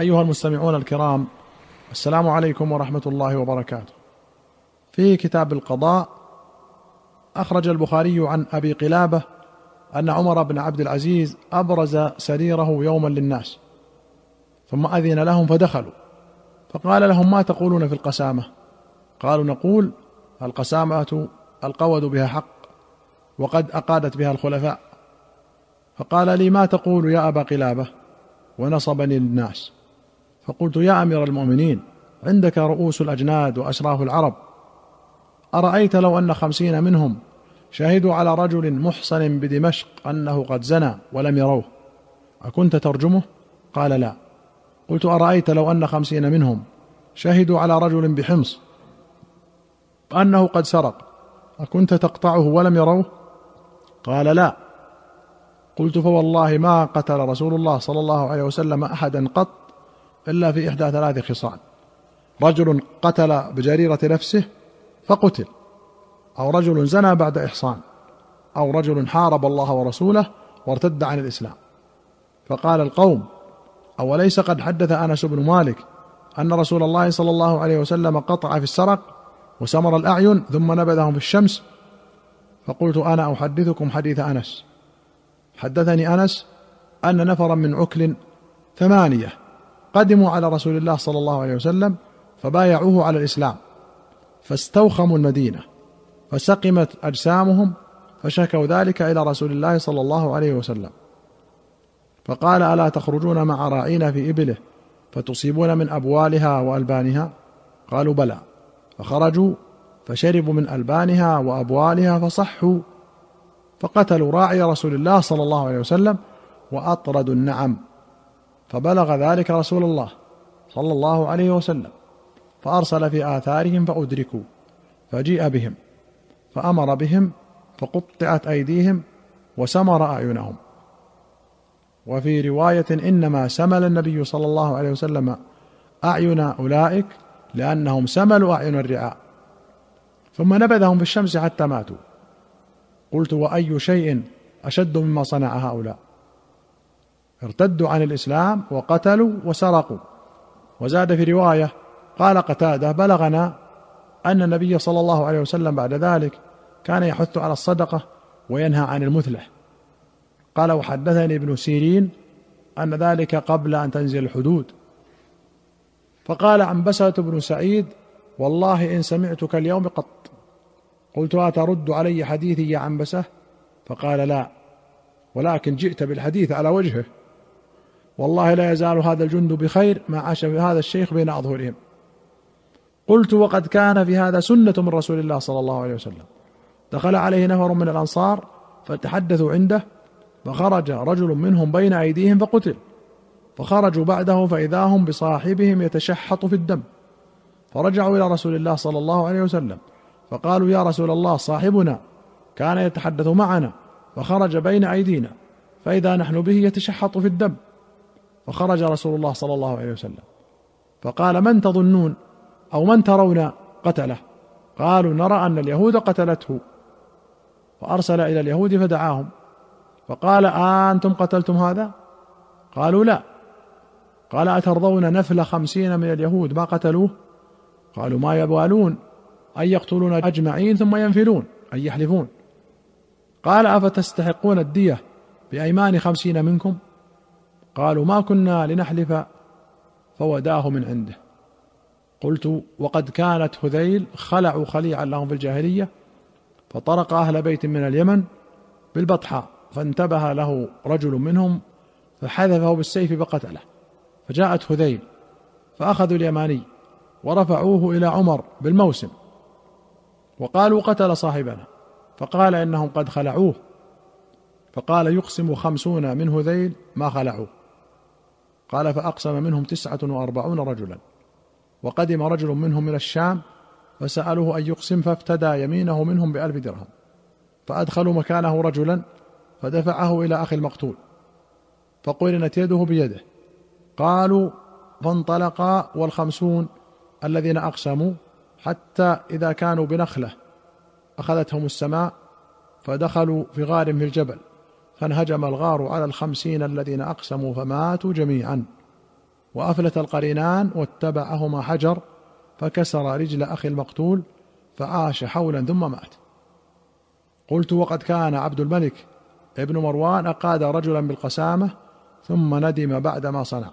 أيها المستمعون الكرام السلام عليكم ورحمة الله وبركاته. في كتاب القضاء أخرج البخاري عن أبي قلابة أن عمر بن عبد العزيز أبرز سريره يوما للناس ثم أذن لهم فدخلوا فقال لهم ما تقولون في القسامة؟ قالوا نقول القسامة القود بها حق وقد أقادت بها الخلفاء فقال لي ما تقول يا أبا قلابة ونصبني للناس فقلت يا أمير المؤمنين عندك رؤوس الأجناد واشراف العرب. أرأيت لو أن خمسين منهم شهدوا على رجل محصن بدمشق أنه قد زنى ولم يروه. أكنت ترجمه؟ قال لا. قلت أرأيت لو أن خمسين منهم شهدوا على رجل بحمص أنه قد سرق. أكنت تقطعه ولم يروه؟ قال لا. قلت فوالله ما قتل رسول الله صلى الله عليه وسلم أحدا قط إلا في إحدى ثلاث خصال. رجل قتل بجريرة نفسه فقتل. أو رجل زنى بعد إحصان. أو رجل حارب الله ورسوله وارتد عن الإسلام. فقال القوم أوليس قد حدث أنس بن مالك أن رسول الله صلى الله عليه وسلم قطع في السرق وسمر الأعين ثم نبذهم في الشمس؟ فقلت أنا أحدثكم حديث أنس. حدثني أنس أن نفرا من عكل ثمانية. قدموا على رسول الله صلى الله عليه وسلم فبايعوه على الإسلام فاستوخموا المدينة فسقمت أجسامهم فشكوا ذلك إلى رسول الله صلى الله عليه وسلم. فقال ألا تخرجون مع راعينا في إبله فتصيبون من أبوالها وألبانها؟ قالوا بلى. فخرجوا فشربوا من ألبانها وأبوالها فصحوا فقتلوا راعي رسول الله صلى الله عليه وسلم وأطردوا النعم. فبلغ ذلك رسول الله صلى الله عليه وسلم فأرسل في آثارهم فأدركوا فجيء بهم فأمر بهم فقطعت أيديهم وسمر أعينهم. وفي رواية إنما سمل النبي صلى الله عليه وسلم أعين أولئك لأنهم سملوا أعين الرعاء. ثم نبذهم في الشمس حتى ماتوا. قلت وأي شيء أشد مما صنع هؤلاء؟ ارتدوا عن الإسلام وقتلوا وسرقوا. وزاد في رواية قال قتادة بلغنا أن النبي صلى الله عليه وسلم بعد ذلك كان يحث على الصدقة وينهى عن المثلة. قال وحدثني ابن سيرين أن ذلك قبل أن تنزل الحدود. فقال عنبسة بن سعيد والله إن سمعتك اليوم قط. قلت أترد علي حديثي يا عنبسة؟ فقال لا ولكن جئت بالحديث على وجهه. والله لا يزال هذا الجند بخير ما عاش هذا الشيخ بين أظهرهم. قلت وقد كان في هذا سنة من رسول الله صلى الله عليه وسلم. دخل عليه نفر من الأنصار فتحدثوا عنده فخرج رجل منهم بين أيديهم فقتل. فخرجوا بعده فإذا هم بصاحبهم يتشحط في الدم. فرجعوا إلى رسول الله صلى الله عليه وسلم. فقالوا يا رسول الله صاحبنا كان يتحدث معنا فخرج بين أيدينا. فإذا نحن به يتشحط في الدم. فخرج رسول الله صلى الله عليه وسلم. فقال من تظنون أو من ترون قتله؟ قالوا نرى أن اليهود قتلته. فأرسل إلى اليهود فدعاهم. فقال أنتم قتلتم هذا؟ قالوا لا. قال أترضون نفل خمسين من اليهود؟ ما قتلوه؟ قالوا ما يبالون. أن يقتلون أجمعين ثم ينفلون اي يحلفون. قال أفتستحقون الدية بأيمان خمسين منكم؟ قالوا ما كنا لنحلف فوداه من عنده. قلت وقد كانت هذيل خلعوا خليعا لهم في الجاهلية فطرق أهل بيت من اليمن بالبطحاء فانتبه له رجل منهم فحذفه بالسيف فقتله فجاءت هذيل فأخذوا اليماني ورفعوه إلى عمر بالموسم. وقالوا قتل صاحبنا فقال إنهم قد خلعوه. فقال يقسم خمسون من هذيل ما خلعوه. قال فأقسم منهم تسعة وأربعون رجلا. وقدم رجل منهم من الشام فسألوه أن يقسم فافتدى يمينه منهم بألف درهم. فأدخلوا مكانه رجلا فدفعه إلى أخي المقتول. فقرنت يده بيده. قالوا فانطلقا والخمسون الذين أقسموا حتى إذا كانوا بنخلة أخذتهم السماء فدخلوا في غار في الجبل. فانهجم الغار على الخمسين الذين أقسموا فماتوا جميعا. وأفلت القرينان واتبعهما حجر فكسر رجل أخي المقتول فعاش حولا ثم مات. قلت وقد كان عبد الملك ابن مروان أقاد رجلا بالقسامة ثم ندم بعد ما صنع.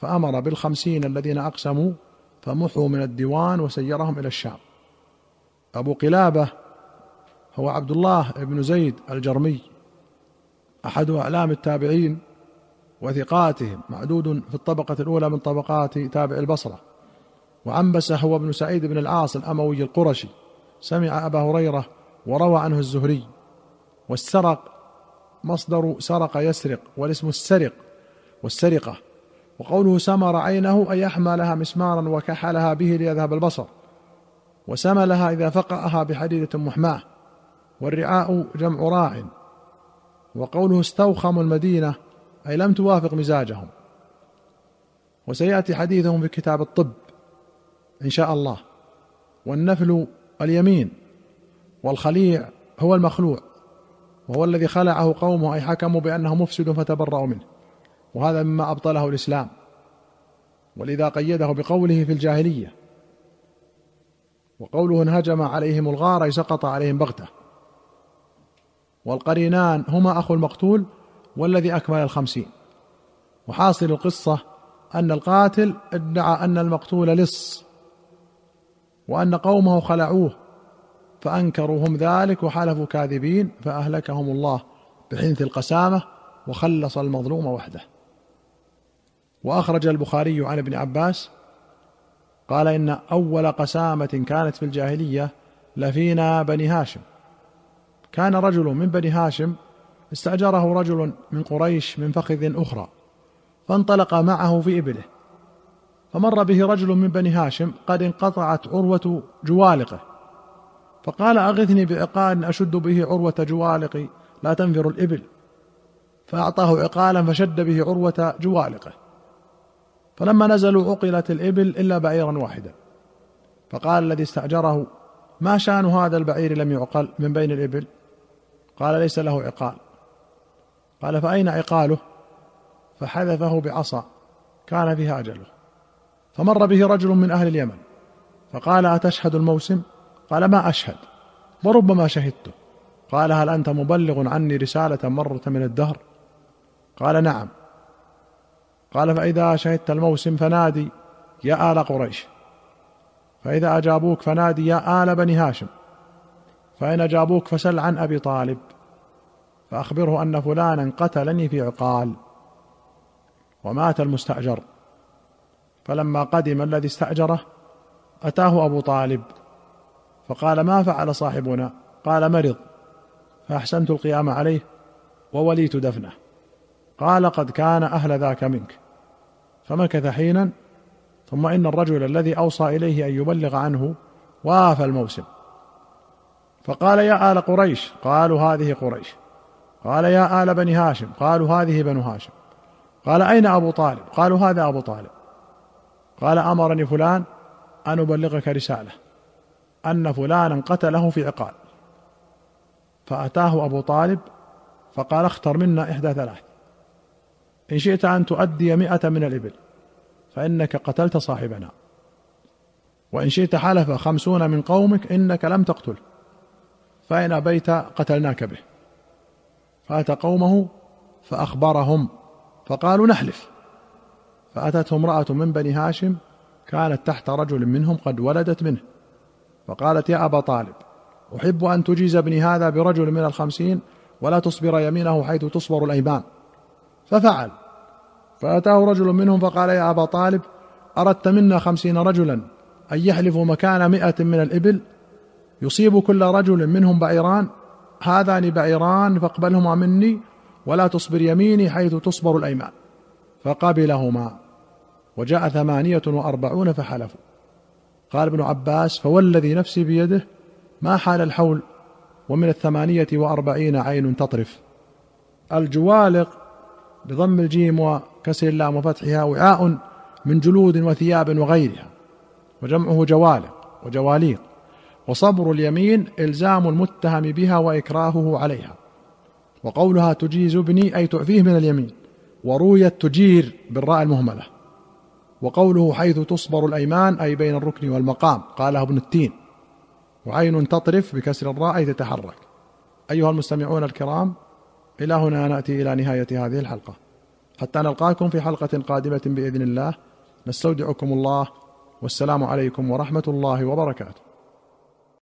فأمر بالخمسين الذين أقسموا فمحوا من الديوان وسيرهم إلى الشام. أبو قلابة هو عبد الله بن زيد الجرمي. أحد أعلام التابعين وثقاتهم معدود في الطبقة الأولى من طبقات تابع البصرة. وعنبسه هو ابن سعيد بن العاص الأموي القرشي. سمع أبا هريرة وروى عنه الزهري. والسرق مصدر سرق يسرق والاسم السرق والسرقة. وقوله سمر عينه أن يحملها مسمارا وكحلها به ليذهب البصر. وسملها إذا فقأها بحديدة محماة. والرعاء جمع راع. وقوله استوخموا المدينة أي لم توافق مزاجهم. وسيأتي حديثهم في كتاب الطب إن شاء الله. والنفل اليمين والخليع هو المخلوع وهو الذي خلعه قومه أي حكموا بأنه مفسد فتبرأوا منه. وهذا مما أبطله الإسلام. ولذا قيده بقوله في الجاهلية. وقوله انهجم عليهم الغار أي سقط عليهم بغتة. والقرينان هما أخو المقتول والذي أكمل الخمسين. وحاصل القصة أن القاتل ادعى أن المقتول لص وأن قومه خلعوه فانكروا هم ذلك وحلفوا كاذبين فأهلكهم الله بحنث القسامة وخلص المظلوم وحده. وأخرج البخاري عن ابن عباس قال إن أول قسامة كانت في الجاهلية لفينا بني هاشم. كان رجل من بني هاشم استأجره رجل من قريش من فخذ أخرى فانطلق معه في إبله. فمر به رجل من بني هاشم قد انقطعت عروة جوالقه. فقال أغثني بعقال أشد به عروة جوالقي لا تنفر الإبل. فأعطاه عقالا فشد به عروة جوالقه. فلما نزلوا عقلت الإبل إلا بعيرا واحدا. فقال الذي استأجره ما شان هذا البعير لم يعقل من بين الإبل؟ قال ليس له عقال. قال فأين عقاله؟ فحذفه بعصا كان فيها أجله. فمر به رجل من أهل اليمن فقال أتشهد الموسم؟ قال ما أشهد وربما شهدته. قال هل أنت مبلغ عني رسالة مرة من الدهر؟ قال نعم. قال فإذا شهدت الموسم فنادي يا آل قريش. فإذا أجابوك فنادي يا آل بني هاشم. فإن أجابوك فسل عن أبي طالب فأخبره أن فلانا قتلني في عقال ومات المستأجر. فلما قدم الذي استأجره أتاه أبو طالب فقال ما فعل صاحبنا؟ قال مرض. فأحسنت القيام عليه ووليت دفنه. قال قد كان أهل ذاك منك. فمكث حينا ثم إن الرجل الذي أوصى إليه أن يبلغ عنه وافى الموسم. فقال يا آل قريش قالوا هذه قريش. قال يا آل بني هاشم قالوا هذه بنو هاشم. قال أين أبو طالب؟ قالوا هذا أبو طالب. قال أمرني فلان أن أبلغك رسالة أن فلانا قتله في عقال. فأتاه أبو طالب فقال اختر منا إحدى ثلاث. إن شئت أن تؤدي مئة من الإبل فإنك قتلت صاحبنا. وإن شئت حلف خمسون من قومك إنك لم تقتله فإن أبيت قتلناك به. فأتى قومه فأخبرهم. فقالوا نحلف. فأتته امرأة من بني هاشم كانت تحت رجل منهم قد ولدت منه. فقالت يا أبا طالب أحب أن تجيز ابني هذا برجل من الخمسين ولا تصبر يمينه حيث تصبر الأيمان. ففعل. فأتاه رجل منهم فقال يا أبا طالب أردت منا خمسين رجلا أن يحلفوا مكان مئة من الإبل يصيب كل رجل منهم بعيران هذان بعيران فاقبلهما مني ولا تصبر يميني حيث تصبر الأيمان. فقبلهما وجاء ثمانية وأربعون فحلفوا. قال ابن عباس فوالذي نفسي بيده ما حال الحول ومن الثمانية وأربعين عين تطرف. الجوالق بضم الجيم وكسر اللام وفتحها وعاء من جلود وثياب وغيرها وجمعه جوالق وجواليق. وصبر اليمين إلزام المتهم بها وإكراهه عليها. وقولها تجيز ابني أي تعفيه من اليمين. ورويت تجير بالراء المهملة. وقوله حيث تصبر الأيمان أي بين الركن والمقام قاله ابن التين. وعين تطرف بكسر الراء تتحرك. أيها المستمعون الكرام إلى هنا نأتي إلى نهاية هذه الحلقة. حتى نلقاكم في حلقة قادمة بإذن الله. نستودعكم الله. والسلام عليكم ورحمة الله وبركاته.